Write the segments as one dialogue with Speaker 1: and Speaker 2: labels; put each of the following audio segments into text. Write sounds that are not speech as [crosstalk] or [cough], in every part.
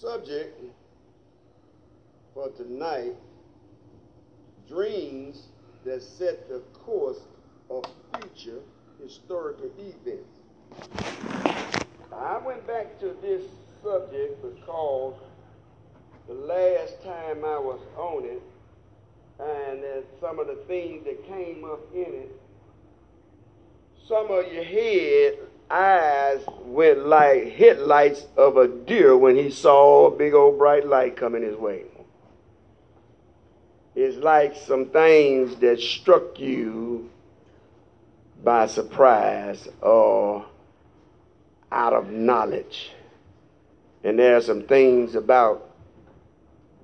Speaker 1: subject for tonight dreams that set the course of future historical events. I went back to this subject because the last time I was on it, and some of the things that came up in it, some of your head eyes went like headlights of a deer when he saw a big old bright light coming his way. It's like some things that struck you by surprise or out of knowledge. And there are some things about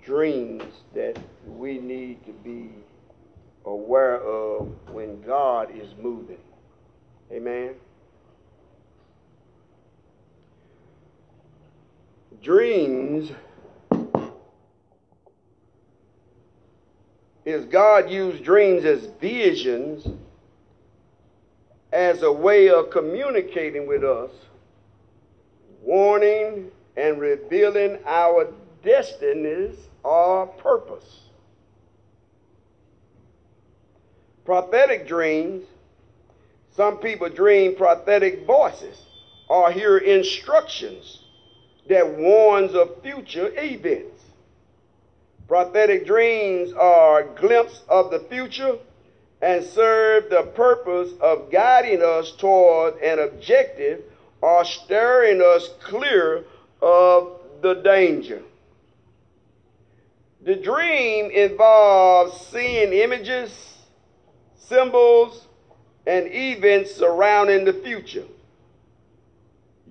Speaker 1: dreams that we need to be aware of when God is moving. Amen. Dreams is God used dreams as visions as a way of communicating with us, warning and revealing our destinies or purpose. Prophetic dreams, some people dream prophetic voices or hear instructions that warns of future events. Prophetic dreams are a glimpse of the future and serve the purpose of guiding us toward an objective or steering us clear of the danger. The dream involves seeing images, symbols, and events surrounding the future.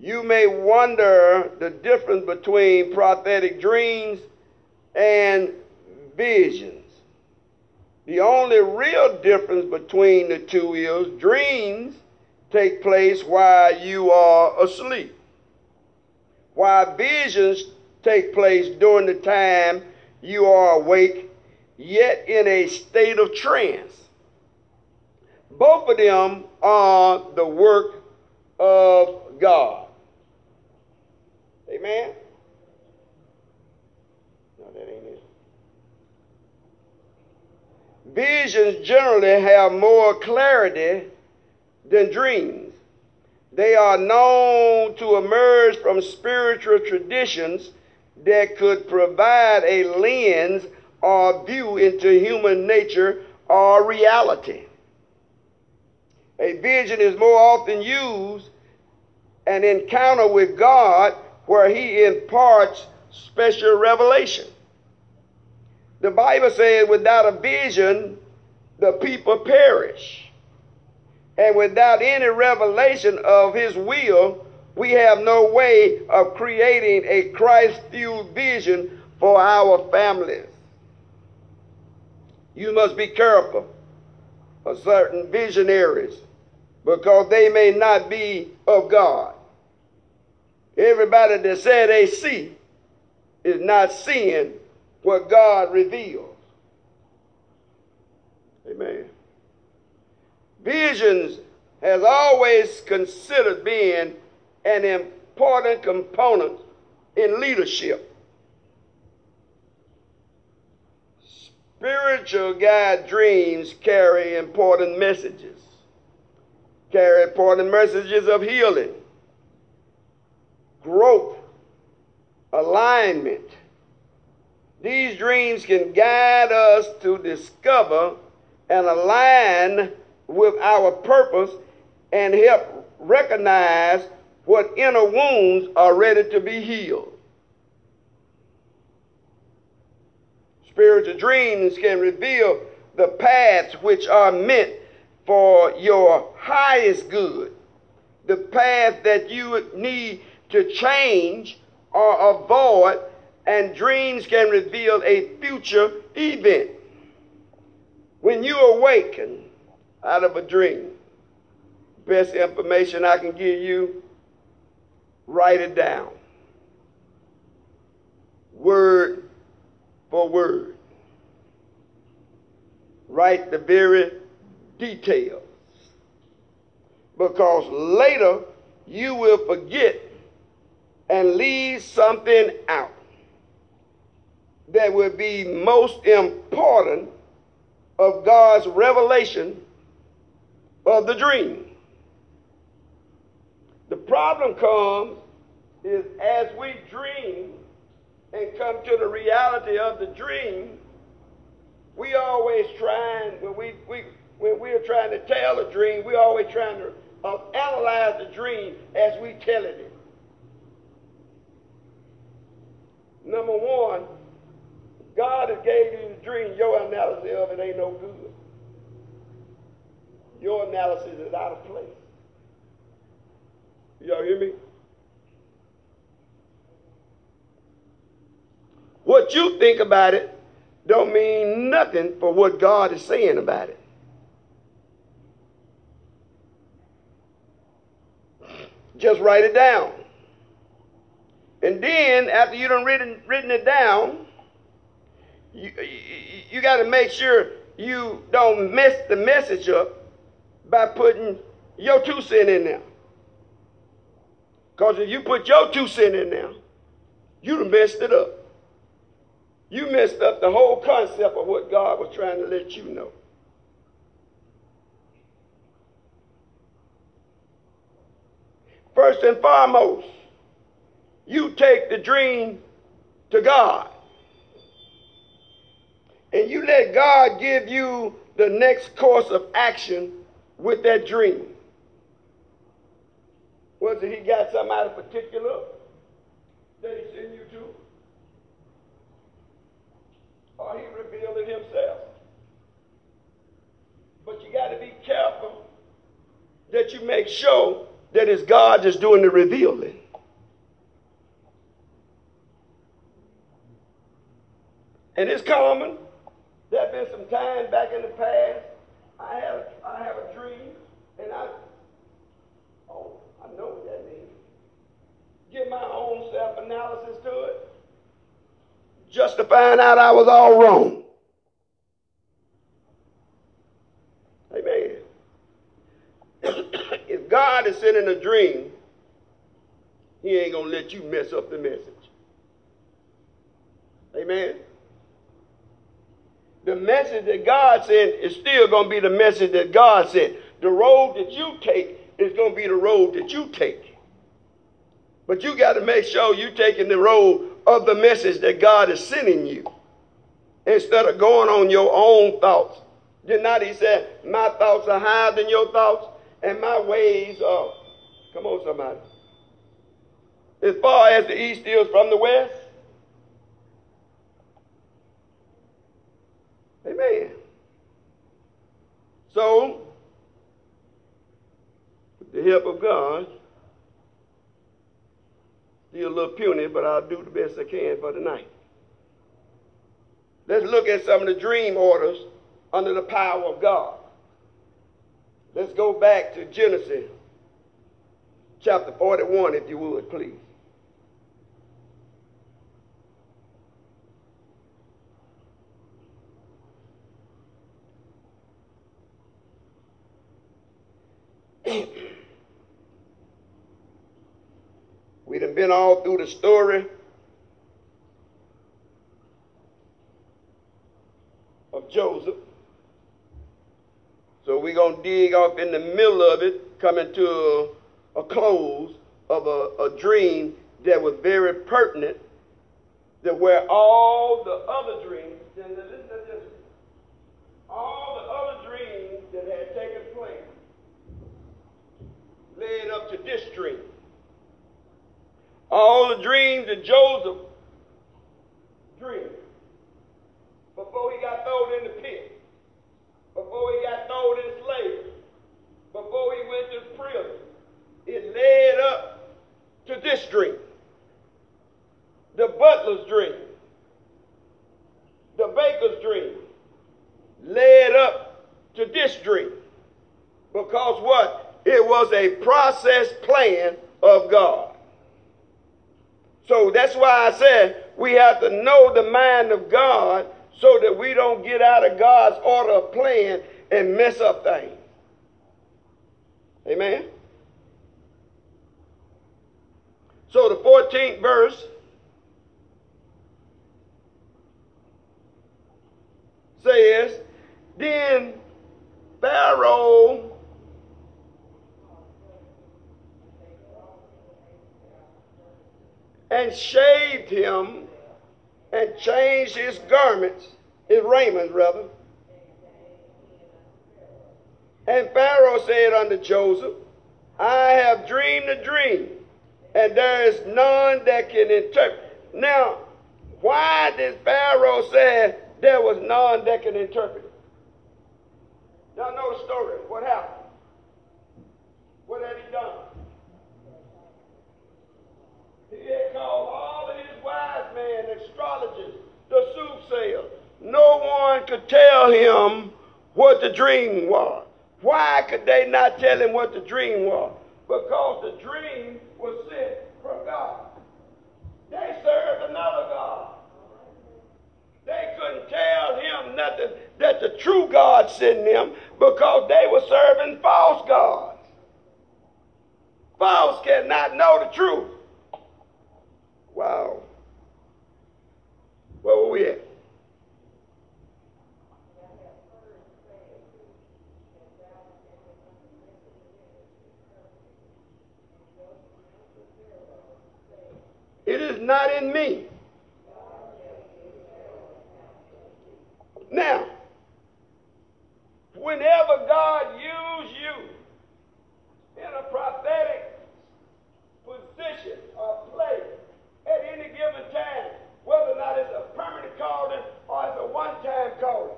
Speaker 1: You may wonder the difference between prophetic dreams and visions. The only real difference between the two is dreams take place while you are asleep, while visions take place during the time you are awake, yet in a state of trance. Both of them are the work of God. Amen? No, that ain't it. Visions generally have more clarity than dreams. They are known to emerge from spiritual traditions that could provide a lens or view into human nature or reality. A vision is more often used an encounter with God where he imparts special revelation. The Bible says, without a vision, the people perish. And without any revelation of his will, we have no way of creating a Christ fueled vision for our families. You must be careful of certain visionaries because they may not be of God. Everybody that said they see is not seeing what God reveals. Amen. Visions has always considered being an important component in leadership. Spiritual guide dreams carry important messages, carry important messages of healing, growth, alignment. These dreams can guide us to discover and align with our purpose and help recognize what inner wounds are ready to be healed. Spiritual dreams can reveal the paths which are meant for your highest good, the path that you need to change or avoid, and dreams can reveal a future event. When you awaken out of a dream, best information I can give you, write it down. Word for word. Write the very details. Because later you will forget and leave something out. that would be most important of God's revelation of the dream. The problem comes is as we dream and come to the reality of the dream, we always trying when we, we when we're trying to tell a dream, we always trying to uh, analyze the dream as we tell it. Number one, God has gave you the dream. Your analysis of it ain't no good. Your analysis is out of place. Y'all hear me? What you think about it don't mean nothing for what God is saying about it. Just write it down. And then, after you done written, written it down, you, you, you got to make sure you don't mess the message up by putting your two cent in there. Because if you put your two cent in there, you done messed it up. You messed up the whole concept of what God was trying to let you know. First and foremost, you take the dream to God. And you let God give you the next course of action with that dream. Was it he got somebody particular that he sent you to? Or he revealed it himself? But you got to be careful that you make sure that it's God that's doing the revealing. And it's common. There have been some times back in the past, I have, I have a dream, and I, oh, I know what that means. Give my own self-analysis to it, just to find out I was all wrong. Amen. [coughs] if God is sending a dream, he ain't to let you mess up the message. Amen the message that God sent is still going to be the message that God sent. The road that you take is going to be the road that you take. But you got to make sure you're taking the road of the message that God is sending you instead of going on your own thoughts. Did not he said, My thoughts are higher than your thoughts, and my ways are. Come on, somebody. As far as the east is from the west, Amen. So, with the help of God, still a little puny, but I'll do the best I can for tonight. Let's look at some of the dream orders under the power of God. Let's go back to Genesis chapter 41, if you would, please. [coughs] we done been all through the story of Joseph. So we're going to dig off in the middle of it, coming to a, a close of a, a dream that was very pertinent, that where all the other dreams, listen to this, all the other dreams that had taken place led up to this dream. All the dreams that Joseph dreamed before he got thrown in the pit, before he got thrown in slavery, before he went to prison, it led up to this dream. The butler's dream, the baker's dream, led up to this dream. Because what? It was a process plan of God. So that's why I said we have to know the mind of God so that we don't get out of God's order of plan and mess up things. Amen. So the 14th verse says, then Pharaoh and shaved him and changed his garments, his raiment rather. And Pharaoh said unto Joseph, I have dreamed a dream, and there is none that can interpret. Now, why did Pharaoh say there was none that can interpret it? Now know the story. What happened? What had he done? He had called all of his wise men, astrologers, the soothsayers. No one could tell him what the dream was. Why could they not tell him what the dream was? Because the dream was sent from God. They served another God. They couldn't tell him nothing that the true God sent them because they were serving false gods. False cannot know the truth. Wow. Where were we at? It is not in me. Now, whenever God uses you in a prophetic position or place given time, whether or not it's a permanent calling or it's a one-time calling,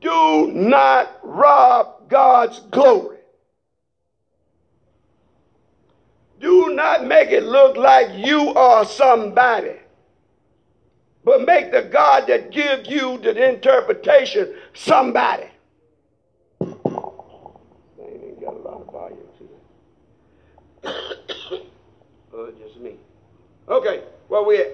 Speaker 1: do not rob God's glory. Do not make it look like you are somebody but make the God that gives you the interpretation somebody. They ain't got a lot of volume to it. oh, just me. Okay, where we?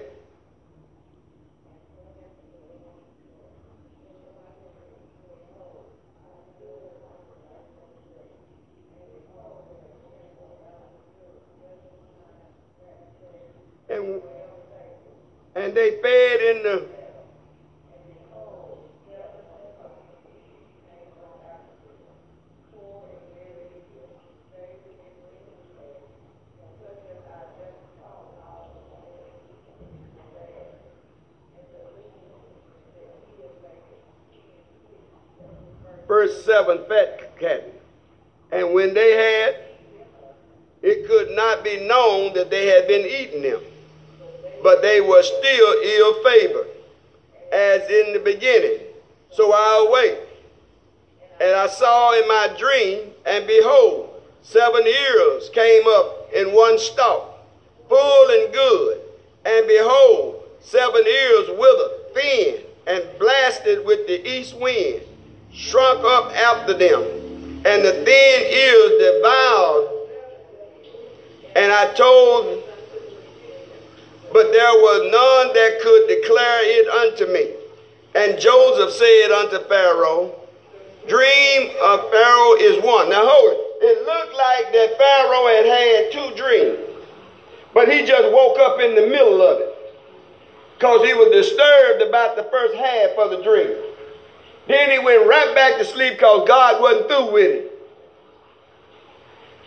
Speaker 1: And and they fed in the verse 7 fat cat. And when they had, it could not be known that they had been eating them but they were still ill favored, as in the beginning. So I awake, and I saw in my dream, and behold, seven ears came up in one stalk, full and good. And behold, seven ears withered, thin, and blasted with the east wind, shrunk up after them, and the thin ears devoured. And I told but there was none that could declare it unto me. And Joseph said unto Pharaoh, Dream of Pharaoh is one. Now hold it. It looked like that Pharaoh had had two dreams, but he just woke up in the middle of it because he was disturbed about the first half of the dream. Then he went right back to sleep because God wasn't through with it.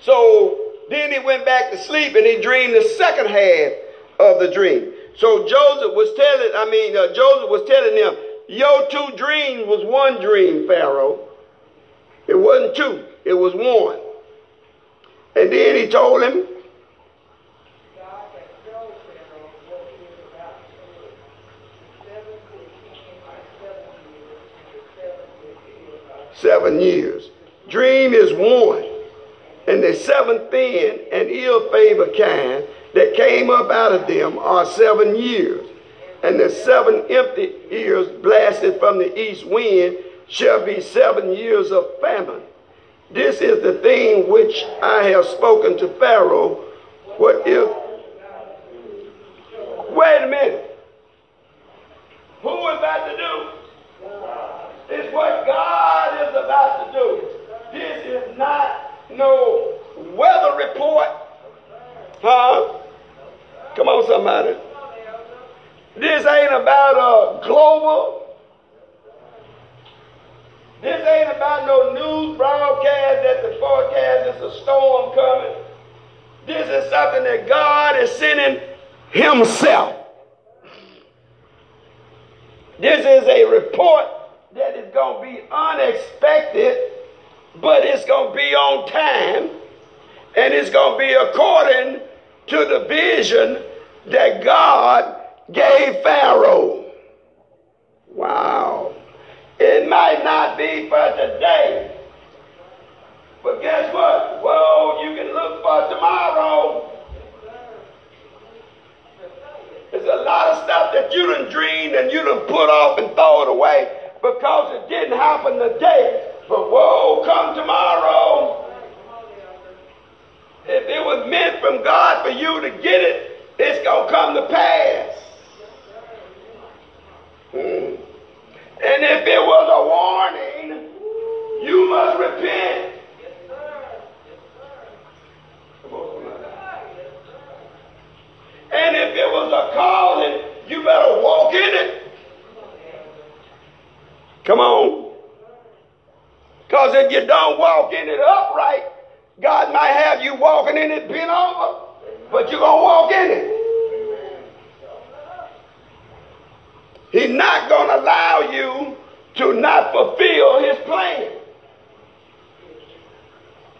Speaker 1: So then he went back to sleep and he dreamed the second half of the dream. So Joseph was telling, I mean, uh, Joseph was telling them, your two dreams was one dream, Pharaoh. It wasn't two, it was one. And then he told him, seven years. Dream is one. And the seventh thin and ill favored kine that came up out of them are seven years. And the seven empty ears blasted from the east wind shall be seven years of famine. This is the thing which I have spoken to Pharaoh. What if? Wait a minute. Who is about to do? Is what God is about to do. This is not no weather report. Huh? Come on, somebody. This ain't about a global. This ain't about no news broadcast that the forecast is a storm coming. This is something that God is sending Himself. This is a report that is going to be unexpected, but it's going to be on time and it's going to be according to the vision that God gave Pharaoh. Wow. It might not be for today, but guess what? Well, you can look for tomorrow. There's a lot of stuff that you done dreamed and you done put off and throw it away because it didn't happen today. But woe come tomorrow. If it was meant from God for you to get it, it's going to come to pass. Hmm. And if it was a warning, you must repent. And if it was a calling, you better walk in it. Come on. Because if you don't walk in it upright, God might have you walking in it bent over, but you're going to walk in it. He's not going to allow you to not fulfill his plan.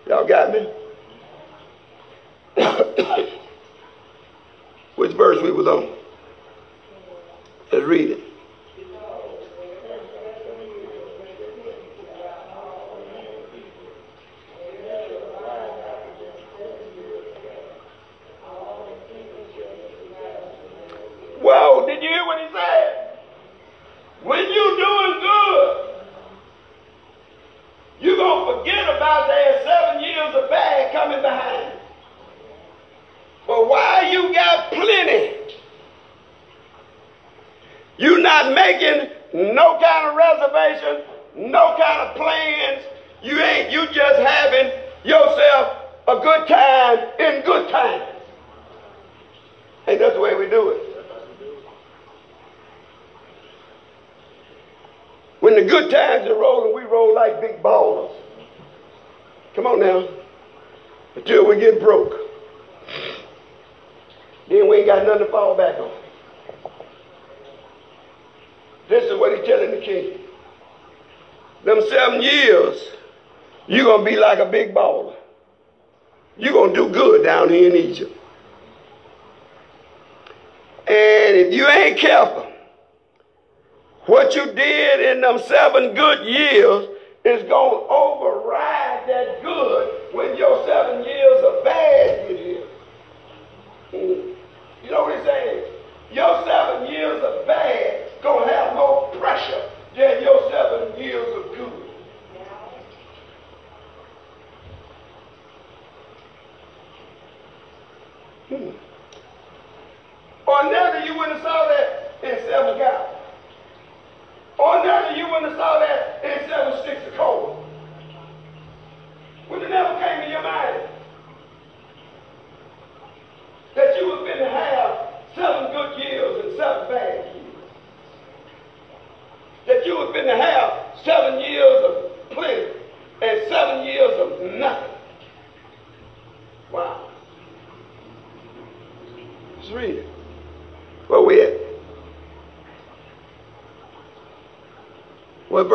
Speaker 1: Y'all got me? [coughs] Which verse we was on? Let's read it.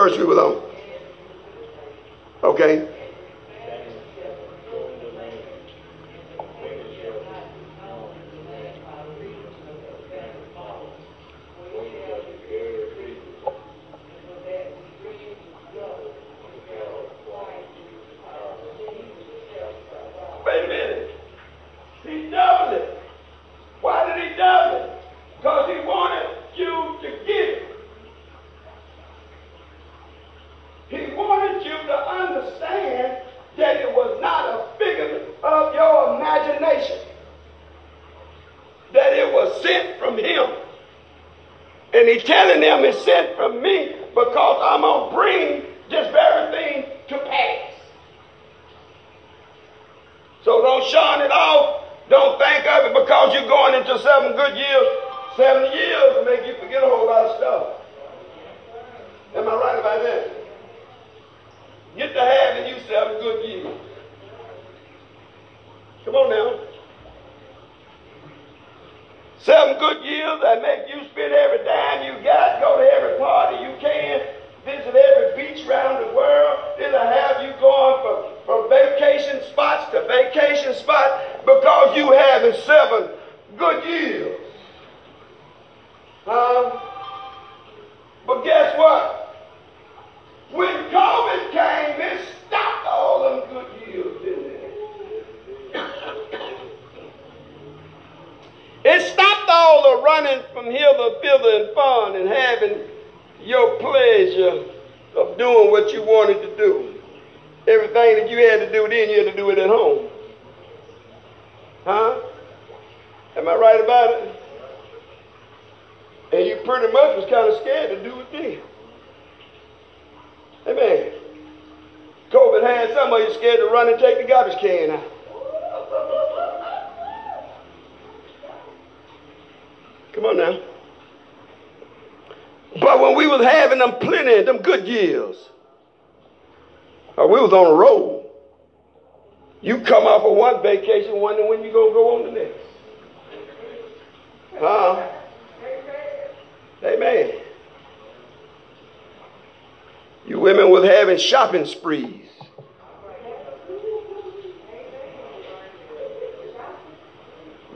Speaker 1: anniversary without on a roll, you come off of one vacation wondering when you're gonna go on the next. Huh? Amen. You women was having shopping sprees.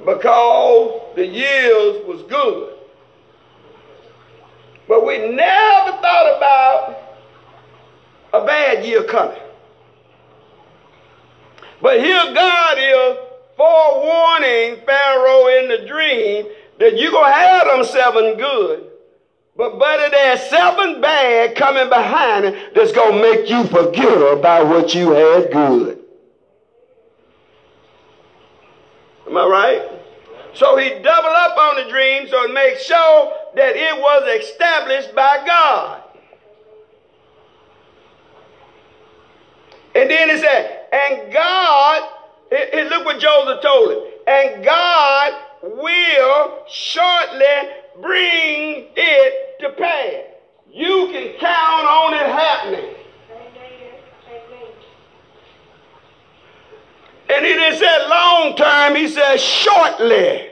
Speaker 1: Because the years was good. But we never thought about a bad year coming. But here God is forewarning Pharaoh in the dream that you're going to have them seven good. But buddy, there's seven bad coming behind it that's going to make you forget about what you had good. Am I right? So he doubled up on the dream so to make sure that it was established by God. And then he said, and God, look what Joseph told him, and God will shortly bring it to pass. You can count on it happening. And he didn't say long term, he said shortly.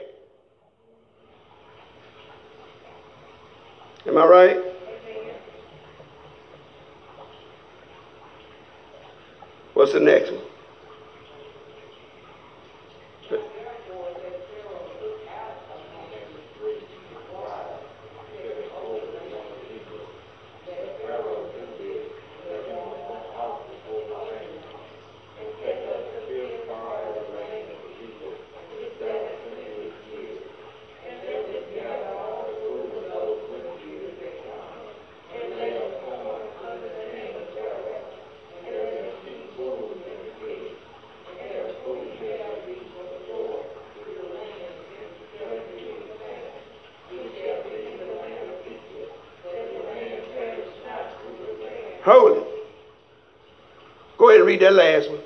Speaker 1: Am I right? What's the next one? Hold it. Go ahead and read that last one.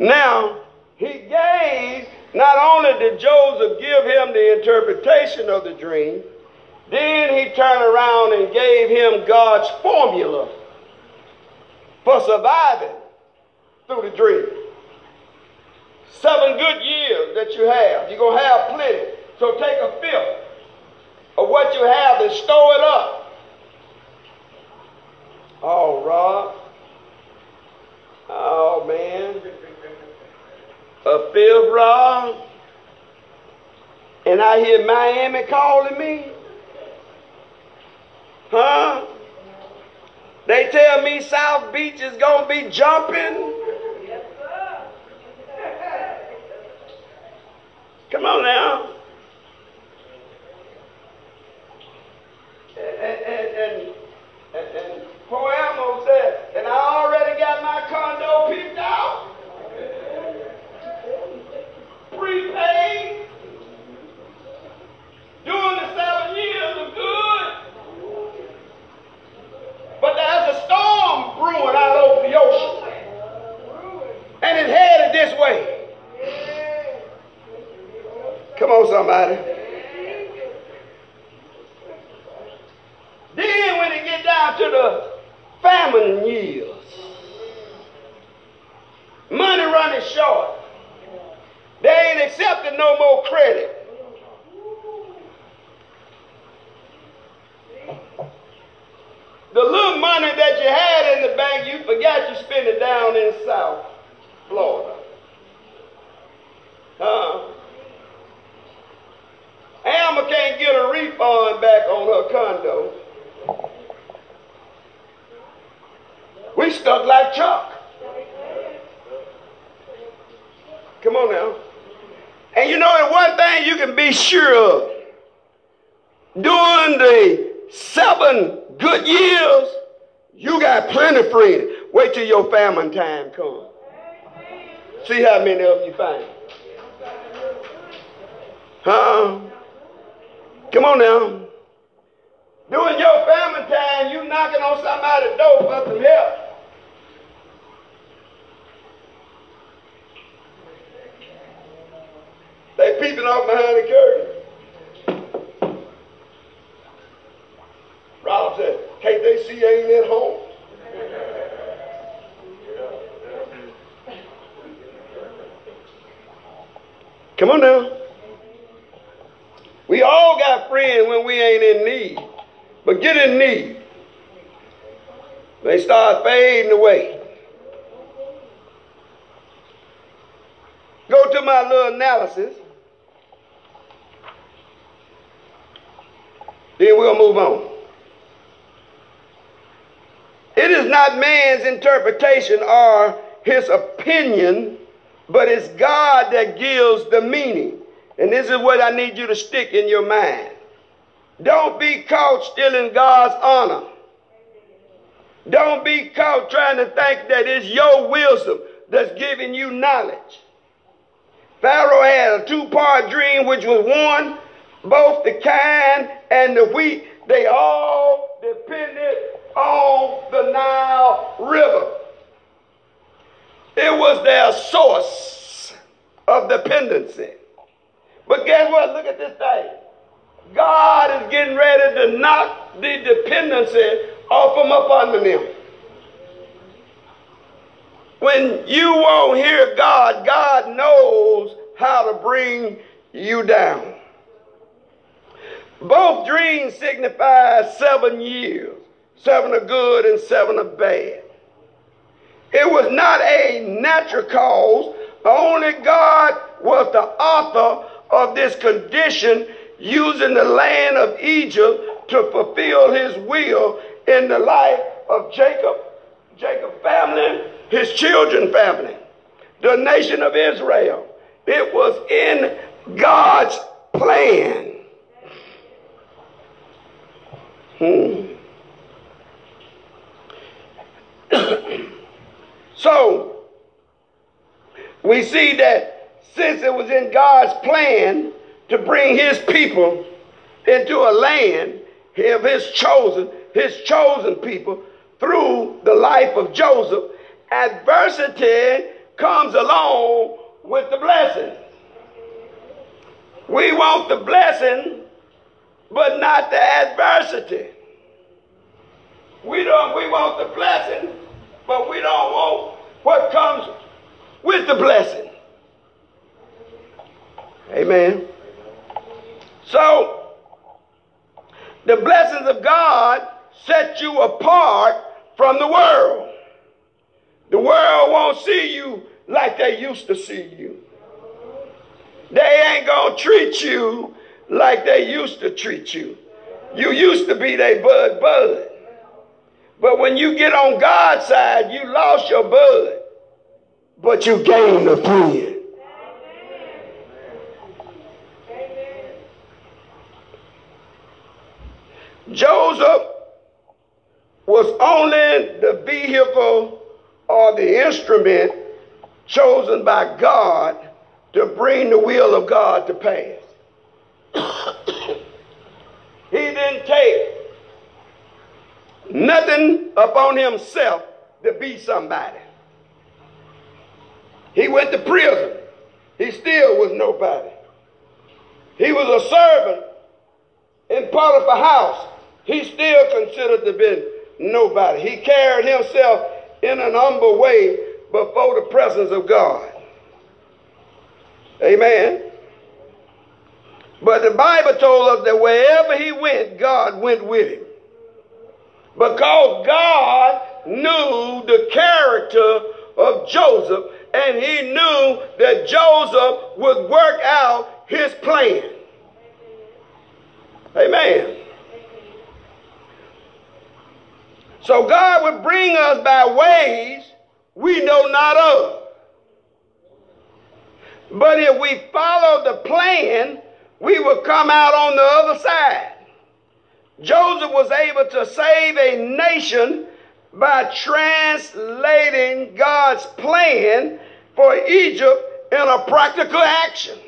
Speaker 1: Now, he gave, not only did Joseph give him the interpretation of the dream, then he turned around and gave him God's formula for surviving through the dream. Seven good years that you have. You're going to have plenty. So take a fifth of what you have and store it up. Oh, Rob. Oh, man. A fifth, Rob. And I hear Miami calling me. Huh? They tell me South Beach is going to be jumping. Come on now. And, and, and, and, and poor Elmo said, and I already got my condo picked out. Prepaid. During the seven years of good. But there's a storm brewing out over the ocean. And it's headed this way. On, somebody. after the famine years. Money running short. They ain't accepting no more credit. The little money that you had in the bank, you forgot you spent it down in South Florida. Huh? Alma can't get a refund back on her condo. We stuck like Chuck. Come on now. And you know, one thing you can be sure of. During the seven good years, you got plenty friends. Wait till your famine time comes. See how many of you find. Huh? Come on now. During your famine time, you knocking on somebody's door for some help. They peeping off behind the curtain. Rob said, can't they see ain't at home? Come on now. We all got friends when we ain't in need. But get in need. They start fading away. Go to my little analysis. Then we'll move on. It is not man's interpretation or his opinion, but it's God that gives the meaning. And this is what I need you to stick in your mind. Don't be caught stealing God's honor. Don't be caught trying to think that it's your wisdom that's giving you knowledge. Pharaoh had a two part dream, which was one, both the kine and the wheat, they all depended on the Nile River. It was their source of dependency. But guess what? Look at this thing. God is getting ready to knock the dependency off them up under them. When you won't hear God, God knows how to bring you down. Both dreams signify seven years. Seven are good and seven are bad. It was not a natural cause. Only God was the author of this condition using the land of Egypt to fulfill his will in the life of Jacob, Jacob family, his children family, the nation of Israel. It was in God's plan. Hmm. So, we see that since it was in God's plan to bring his people into a land of his chosen, his chosen people through the life of Joseph, adversity comes along with the blessing. We want the blessing, but not the adversity. We don't we want the blessing, but we don't want what comes with the blessing. Amen. So the blessings of God set you apart from the world. The world won't see you like they used to see you. They ain't gonna treat you like they used to treat you. You used to be their bud bud. But when you get on God's side, you lost your bud, but you gained a friend. Joseph was only the vehicle or the instrument chosen by God to bring the will of God to pass. [coughs] he didn't take nothing upon himself to be somebody. He went to prison. He still was nobody. He was a servant in part of Potiphar's house. He still considered to be nobody. He carried himself in an humble way before the presence of God. Amen. But the Bible told us that wherever he went, God went with him. Because God knew the character of Joseph and he knew that Joseph would work out his plan. Amen. So God would bring us by ways we know not of. But if we follow the plan, we will come out on the other side. Joseph was able to save a nation by translating God's plan for Egypt in a practical action.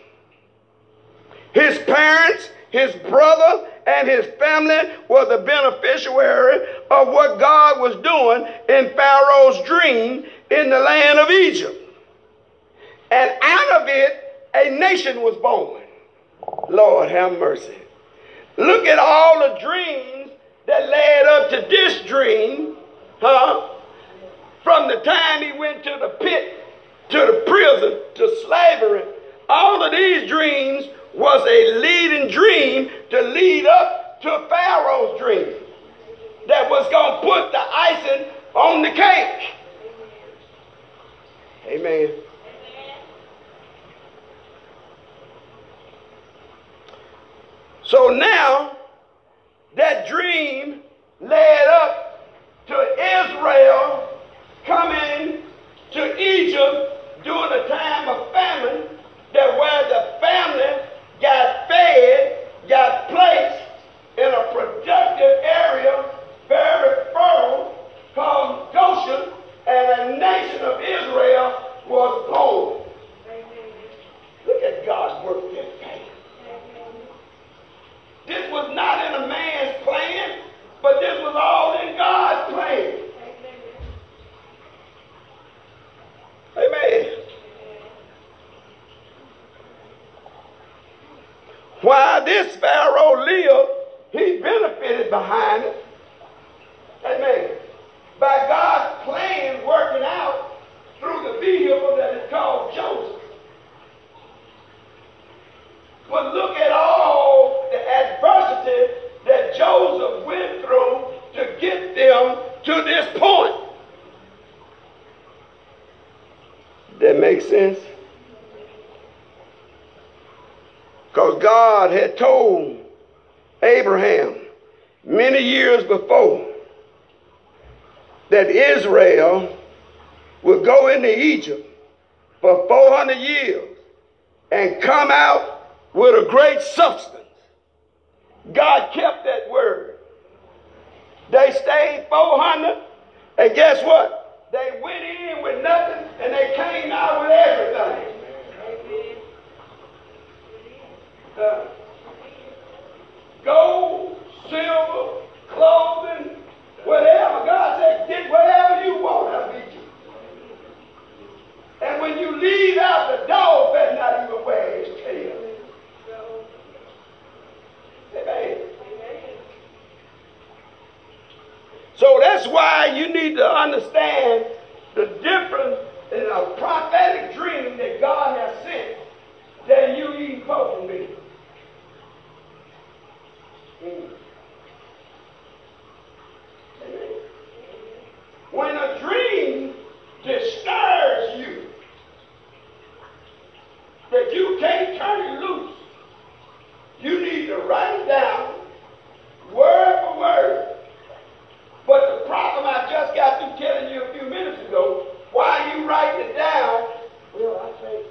Speaker 1: His parents, his brother, and his family were the beneficiary of what God was doing in Pharaoh's dream in the land of Egypt. And out of it, a nation was born. Lord have mercy. Look at all the dreams that led up to this dream, huh? From the time he went to the pit, to the prison, to slavery. All of these dreams was a leading dream to lead up to Pharaoh's dream that was going to put the icing on the cake. Amen. So now, that dream led up to Israel coming to Egypt during a time of famine, that where the family got fed, got placed in a productive area, very fertile, called Goshen, and a nation of Israel was born. Look at God's work there. This was not in a man's plan, but this was all in God's plan. Amen. While this Pharaoh lived, he benefited behind it. Amen. By God's plan working out through the vehicle that is called Joseph. But look at all the adversity that Joseph went through to this point. That makes sense? Because God had told Abraham many years before that Israel would go into Egypt for 400 years and come out with a great substance. God kept that word. They stayed 400, and guess what? They went in with nothing, and they came out with everything. Uh, gold, silver, clothing, whatever. God said, get whatever you want out of Egypt. And when you leave out, the dog better not even wear his tail. Amen. So that's why you need to understand the difference in a prophetic dream that God has sent than you even quoting me. Mm. When a dream disturbs you, that you can't turn it loose, you need to write it down, word for word. But the problem I just got through telling you a few minutes ago, while you write it down, well, I think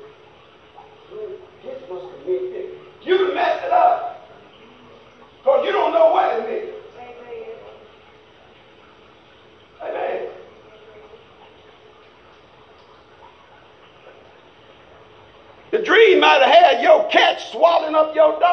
Speaker 1: this must have meant this. You mess it up. Because you don't know what it means. Amen. The dream might have had your cat swallowing up your dog,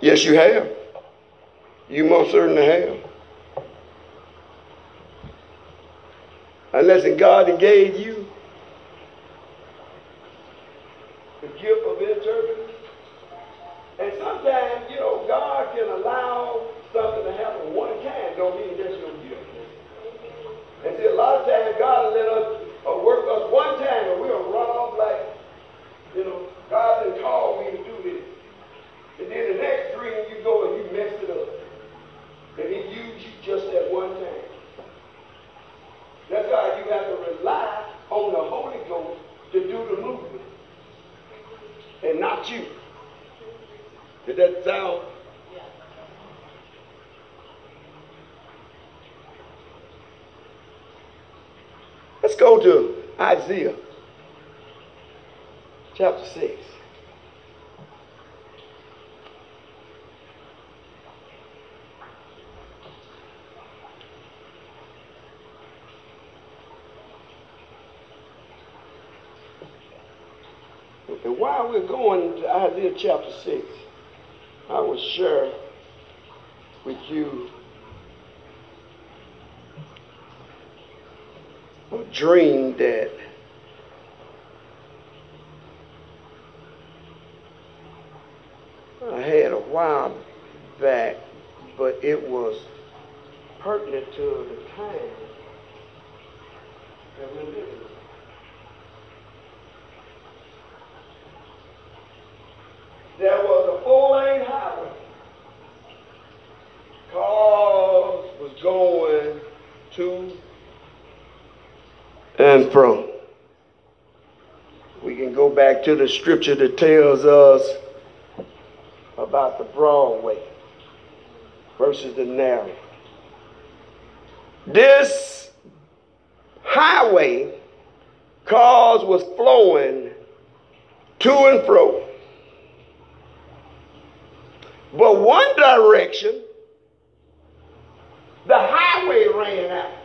Speaker 1: Yes, you have. You most certainly have. Unless God gave you chapter 6, I will share with you a dream that I had a while back, but it was pertinent to the time. to and from. We can go back to the scripture that tells us about the broad way versus the narrow. This highway cause was flowing to and fro. But one direction the highway ran out.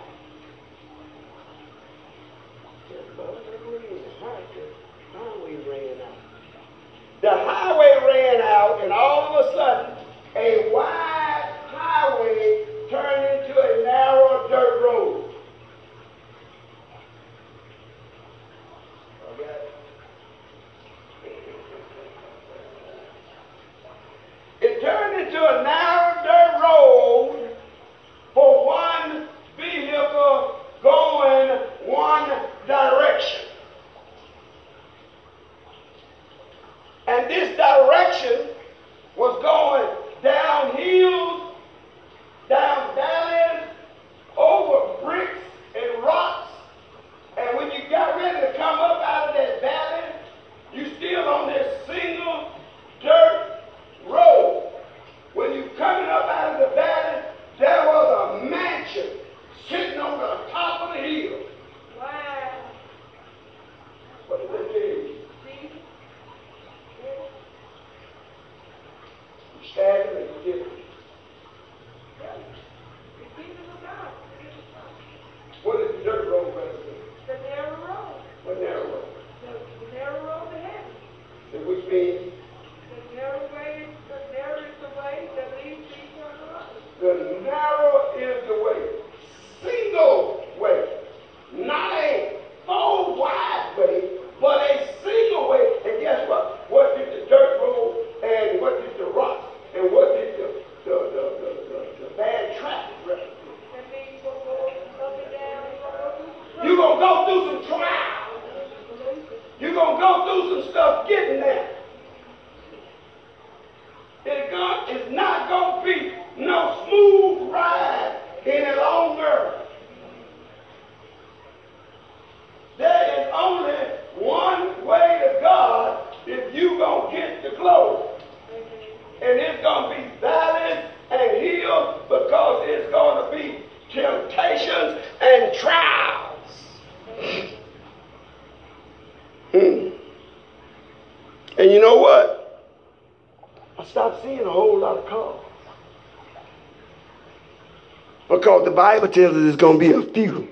Speaker 1: Bible tells us there's going to be a few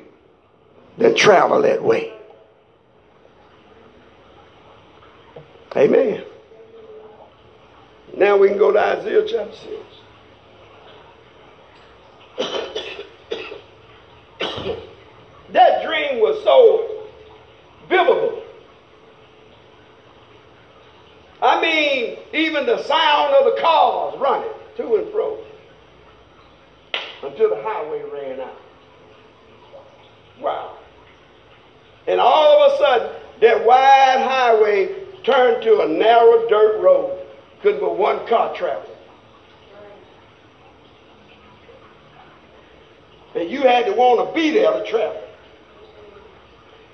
Speaker 1: that travel that way. Amen. Now we can go to Isaiah chapter 6. To want to be there to travel.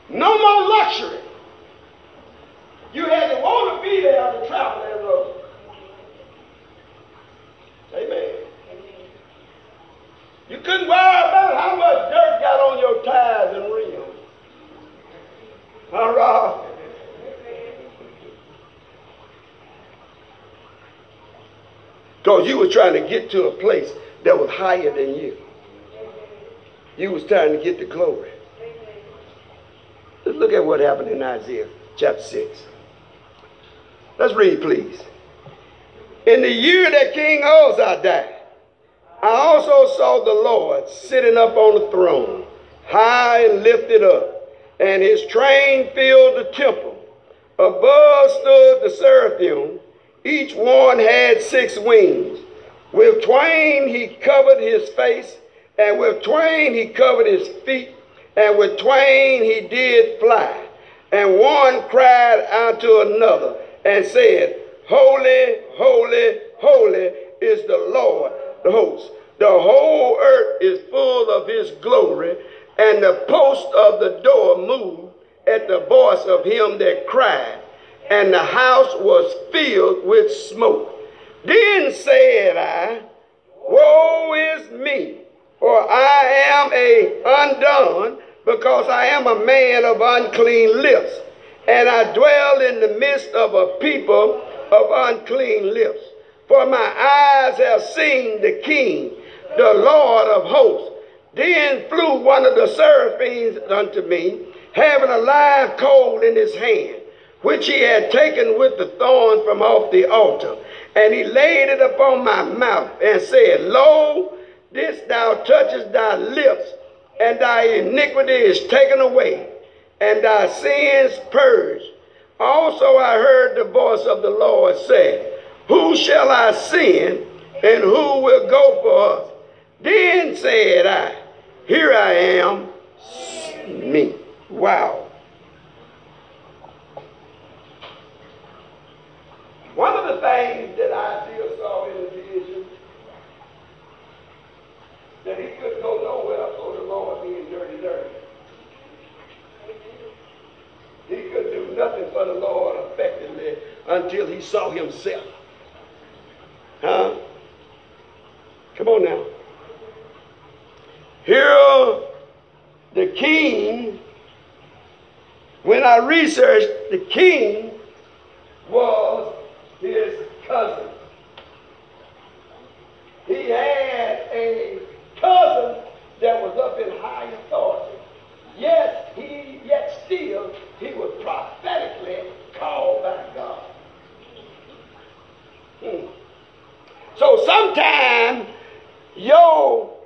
Speaker 1: No more luxury. You had to want to be there to travel that road. Amen. You couldn't worry about how much dirt got on your tires and rims. All right. Because you were trying to get to a place that was higher than you. You was trying to get the glory. Let's look at what happened in Isaiah chapter 6. Let's read, please. In the year that King Uzziah died, I also saw the Lord sitting up on the throne, high and lifted up, and his train filled the temple. Above stood the seraphim. Each one had six wings. With twain he covered his face, and with twain he covered his feet, and with twain he did fly. And one cried unto another and said, Holy, holy, holy is the Lord the host. The whole earth is full of his glory, and the post of the door moved at the voice of him that cried, and the house was filled with smoke. Then said I, Woe is me, for I am a undone, because I am a man of unclean lips, and I dwell in the midst of a people of unclean lips. For my eyes have seen the King, the Lord of hosts. Then flew one of the seraphims unto me, having a live coal in his hand, which he had taken with the thorn from off the altar. And he laid it upon my mouth and said, Lo, this thou touchest thy lips, and thy iniquity is taken away, and thy sins purged. Also I heard the voice of the Lord say, Who shall I send, and who will go for us? Then said I, Here I am, me. Wow. One of the things that Isaiah saw in the vision that he couldn't go nowhere for the Lord being dirty, dirty. He could do nothing for the Lord effectively until he saw himself. Huh? Come on now. Here, the king, when I researched, the king was his cousin. He had a cousin that was up in high authority. Yet he, yet still, he was prophetically called by God. Hmm. So sometimes your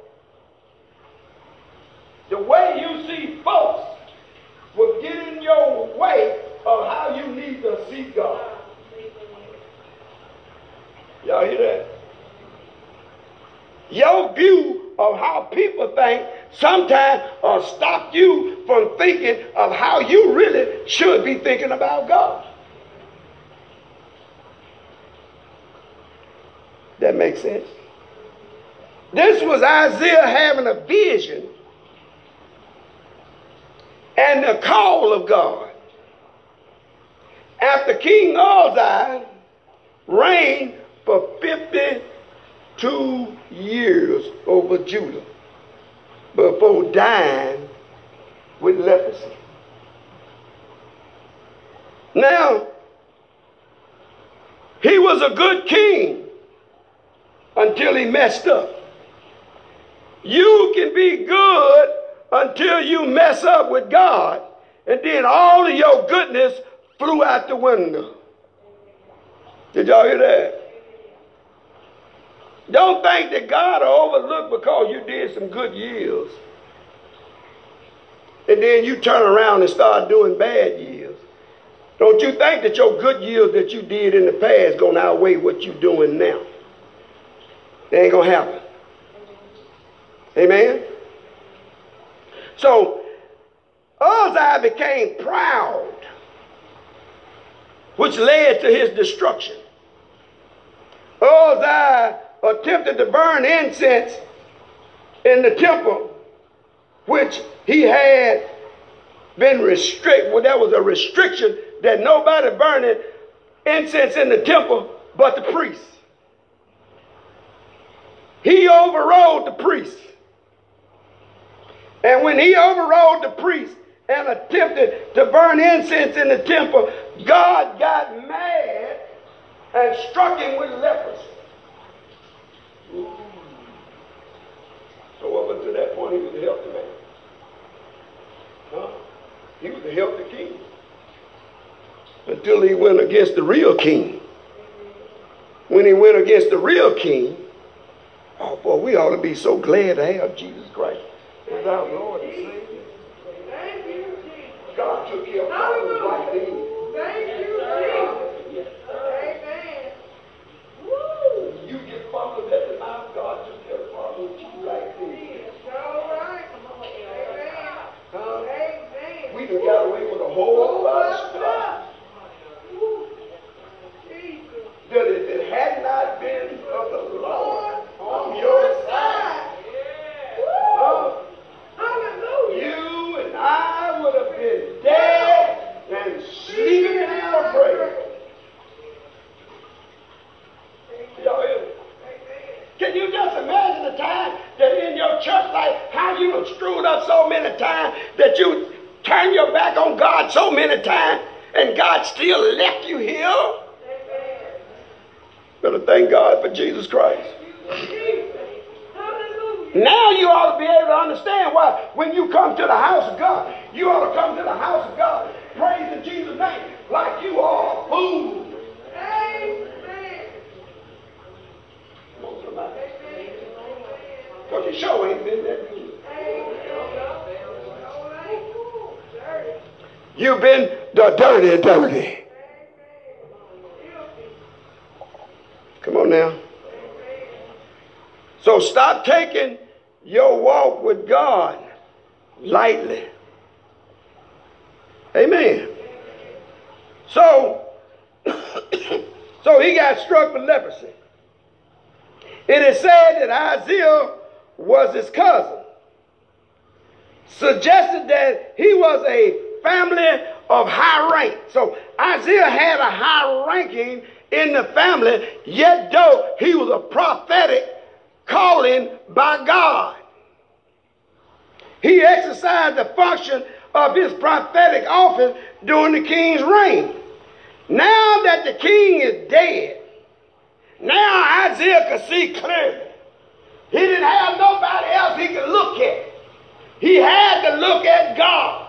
Speaker 1: the way you see folks will get in your way of how you need to see God. Y'all hear that? Your view of how people think sometimes will stop you from thinking of how you really should be thinking about God. That makes sense? This was Isaiah having a vision and the call of God. After King Uzziah reigned for 52 years over Judah before dying with leprosy. Now, he was a good king until he messed up. You can be good until you mess up with God, and then all of your goodness flew out the window. Did y'all hear that? Don't think that God will overlook because you did some good years. And then you turn around and start doing bad years. Don't you think that your good years that you did in the past to outweigh what you're doing now? It ain't to happen. Amen? So, Uzziah became proud, which led to his destruction. Uzziah attempted to burn incense in the temple, which he had been restricted. Well, there was a restriction that nobody burning incense in the temple but the priests. He overrode the priests. And when he overrode the priest and attempted to burn incense in the temple, God got mad and struck him with leprosy. So up until that point, he was a healthy man. Huh? He was a healthy king. Until he went against the real king. When he went against the real king, oh boy, we ought to be so glad to have Jesus Christ as our Lord and Savior.
Speaker 2: Thank you, Jesus.
Speaker 1: God took care of problems right then.
Speaker 2: Thank you, Jesus. Amen. Woo.
Speaker 1: You get problems at the mouth, God took care of problems with you right then.
Speaker 2: It's all right. Amen.
Speaker 1: Huh? Done got away with a whole lot of stuff. That if it had not been for the Lord on your side,
Speaker 2: Hallelujah.
Speaker 1: you and I would have been dead and sleeping in our grave. Can you just imagine the time that in your church life, how you have screwed up so many times that you turn your back on God so many times and God still left you here? Better thank God for Jesus Christ. Now you ought to be able to understand why when you come to the house of God, you ought to come to the house of God praising Jesus' name like you are a fool. Because you sure ain't been that good. You've been the dirty, dirty. Come on now. So stop taking your walk with God lightly. Amen. So, [coughs] so he got struck with leprosy. It is said that Isaiah was his cousin, suggested that he was a family of high rank. So Isaiah had a high ranking in the family, yet though he was a prophetic calling by God. He exercised the function of his prophetic office during the king's reign. Now that the king is dead, now Isaiah could see clearly. He didn't have nobody else he could look at. He had to look at God.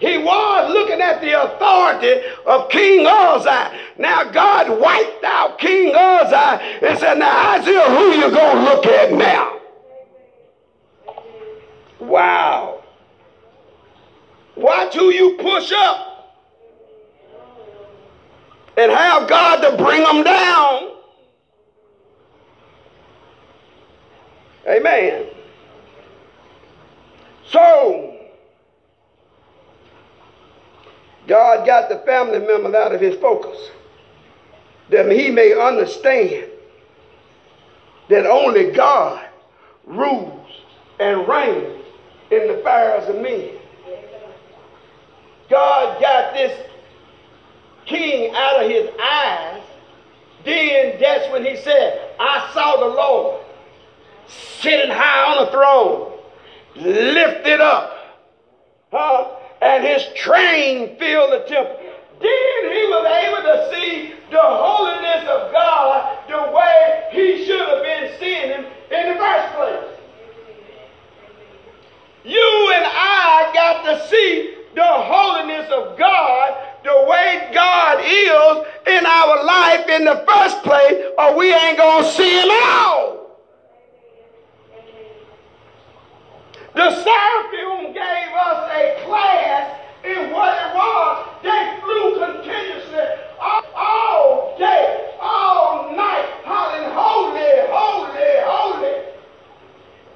Speaker 1: He was looking at the authority of King Uzziah. Now God wiped out King Uzziah and said, now Isaiah, who you to look at now? Wow. Watch who you push up and have God to bring them down. Amen. So, God got the family members out of his focus that he may understand that only God rules and reigns in the affairs of men. God got this king out of his eyes. Then that's when he said, I saw the Lord sitting high on a throne, lifted up, huh? And his train filled the temple. Then he was able to see the holiness of God the way he should have been seeing him in the first place. You and I got to see the holiness of God the way God is in our life in the first place, or we ain't going to see him at all. The Seraphim gave us a class in what it was. They flew continuously all, all day, all night, hollering, holy, holy, holy.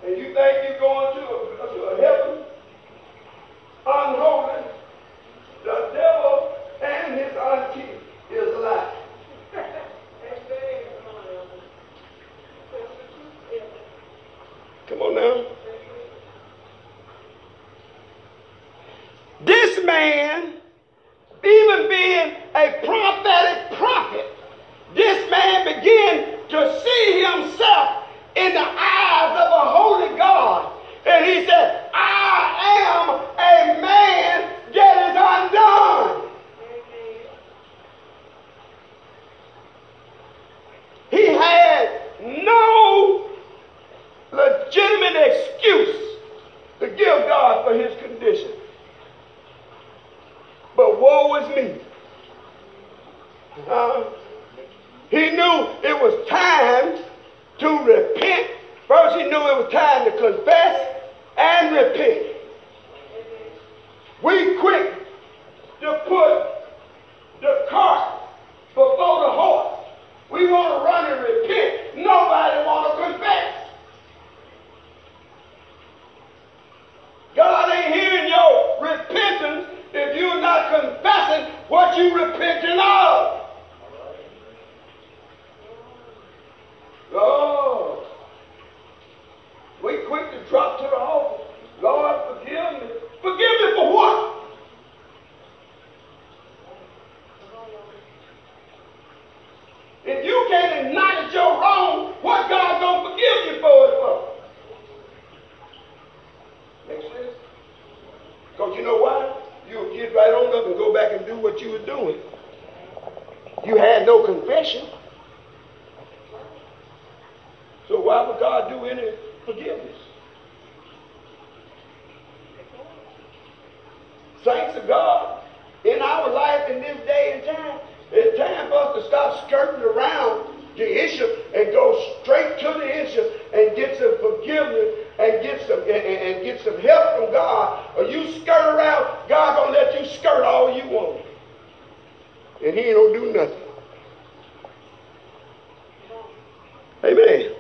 Speaker 1: And you think you're going to a, to a heaven unholy? The devil and his auntie is alive. Come on now. This man, even being a prophetic prophet, this man began to see himself in the eyes of a holy God. And he said, I am a man that is undone. He had no legitimate excuse to give God for his condition. But woe is me. Uh, he knew it was time to repent. First, he knew it was time to confess and repent. We quick to put the cart before the horse. We want to run and repent. Nobody want to confess. God ain't hearing your repentance if you're not confessing what you repenting of. Oh. We quick to drop to the altar. Lord, forgive me. Forgive me for what? If you can't acknowledge your wrong, what God gonna forgive you for it for? Make sense? Because you know why? You'll get right on up and go back and do what you were doing. You had no confession. So why would God do any forgiveness? Saints of God, in our life in this day and time, it's time for us to stop skirting around the issue and go straight to the issue and get some forgiveness and get some and, and get some help from God. Or you skirt around, God gonna let you skirt all you want. And he ain't gonna do nothing. Amen.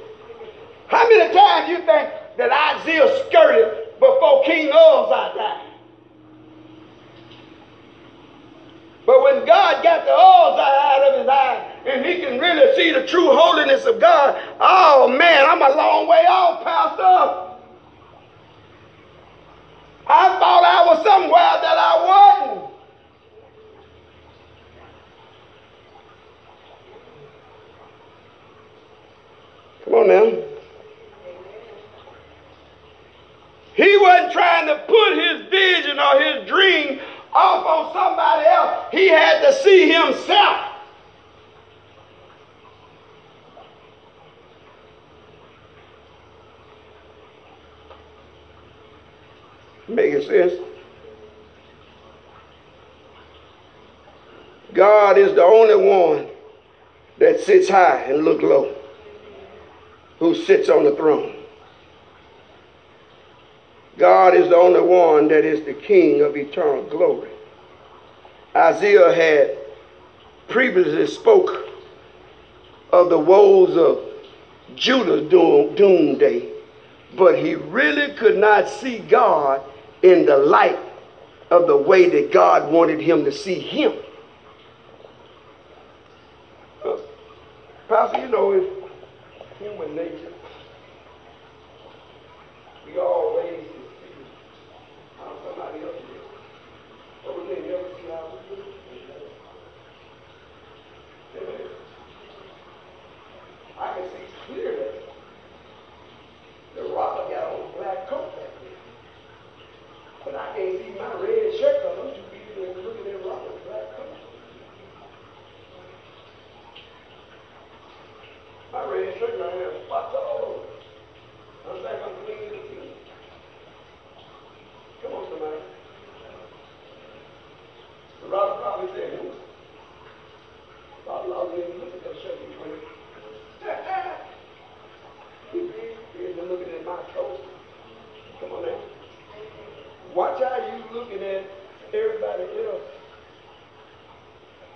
Speaker 1: How many times you think that Isaiah skirted before King Uzziah died? But when God got the Uzziah out of his eye and he can really see the true holiness of God, oh man, I'm a long way off, Pastor. I thought I was somewhere that I wasn't. Come on now. He wasn't trying to put his vision or his dream off on somebody else. He had to see himself. Sense? God is the only one that sits high and look low, who sits on the throne. God is the only one that is the king of eternal glory. Isaiah had previously spoke of the woes of Judah's doom, day, but he really could not see God in the light of the way that God wanted him to see him. Pastor, you know, it's human nature. We always see how somebody else is. But we can never see how we do. Amen. I can see clearly the robber got on a black coat back there. But I can't see my red shirt because I'm too busy looking at Robert's black coat. My red shirt right here, spots all over. I'm back on clean as a king. Come on, somebody. The Robert probably said, "Hmm, I lost looking at everybody else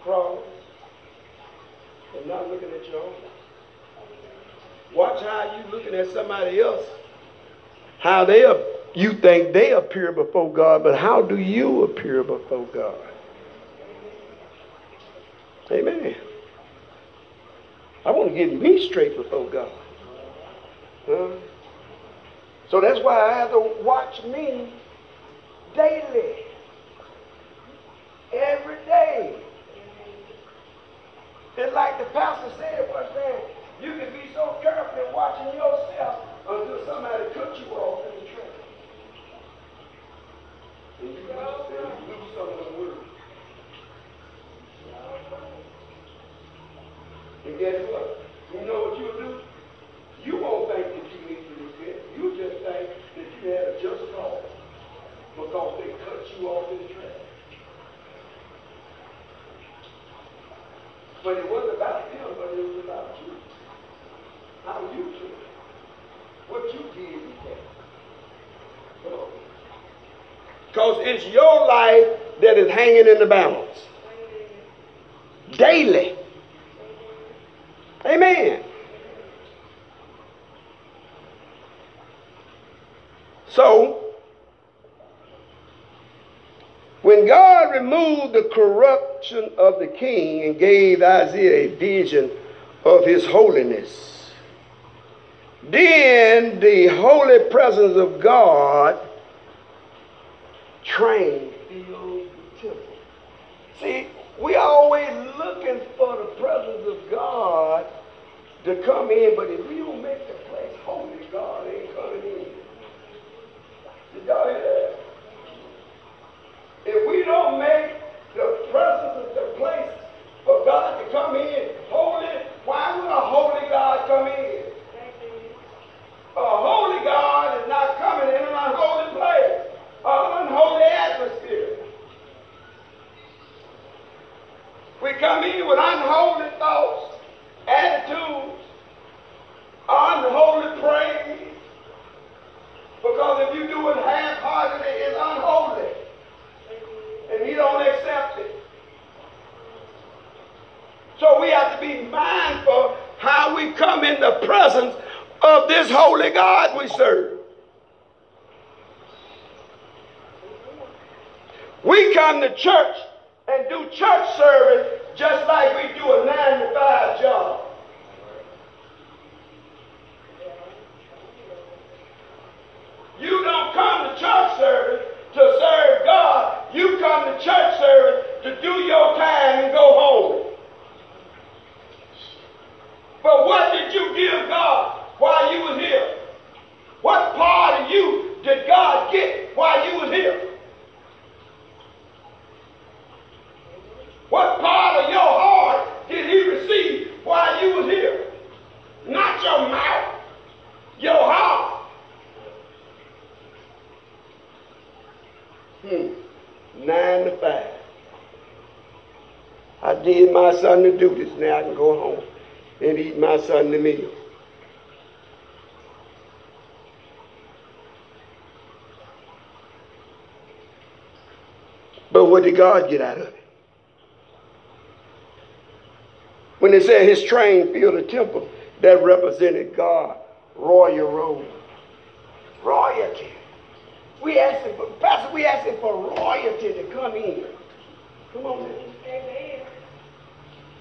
Speaker 1: cross and not looking at your own. Watch how you looking at somebody else. How they you think they appear before God, but how do you appear before God? Amen. I want to get me straight before God. Huh? So that's why I have to watch me daily. Every day. It's like the pastor said one day, you can be so careful in watching yourself until somebody cuts you off in the track. And you lose, and you lose some of the word. And guess what? You know what you'll do? You won't think that you need to repent. You just think that you had a just cause because they cut you off in the track. But it wasn't about them, but it was about you. How you took it. What you did with that. Because it's your life that is hanging in the balance. Daily. Amen. So, when God removed the corruption of the king and gave Isaiah a vision of his holiness, then the holy presence of God trained the old temple. See, we always looking for the presence of God to come in, but if we don't make the place holy, God ain't coming in. Did y'all hear that? If we don't make the presence of the place for God to come in holy, why would a holy God come in? A holy God is not coming in an unholy place, an unholy atmosphere. We come in with unholy thoughts, attitudes, unholy praise. Because if you do it half-heartedly, it's unholy. And he don't accept it. So we have to be mindful how we come in the presence of this holy God we serve. We come to church and do church service just like we do a nine to five job. You don't come to church service to serve God. You come to church service to do your time and go home. But what did you give God while you was here? What part of you did God get while you was here? What part of your heart did he receive while you was here? Not your mouth, your heart. Hmm. Nine to five. I did my son to do this. Now I can go home and eat my son the meal. But what did God get out of it? When it said his train filled the temple, that represented God, royal robe, royalty. We asking for, Pastor, we asked asking for royalty to come in. Come on, man.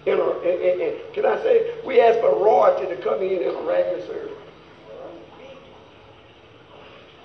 Speaker 1: In a, in, in, in- can I say, we ask for royalty to come in in a regular service.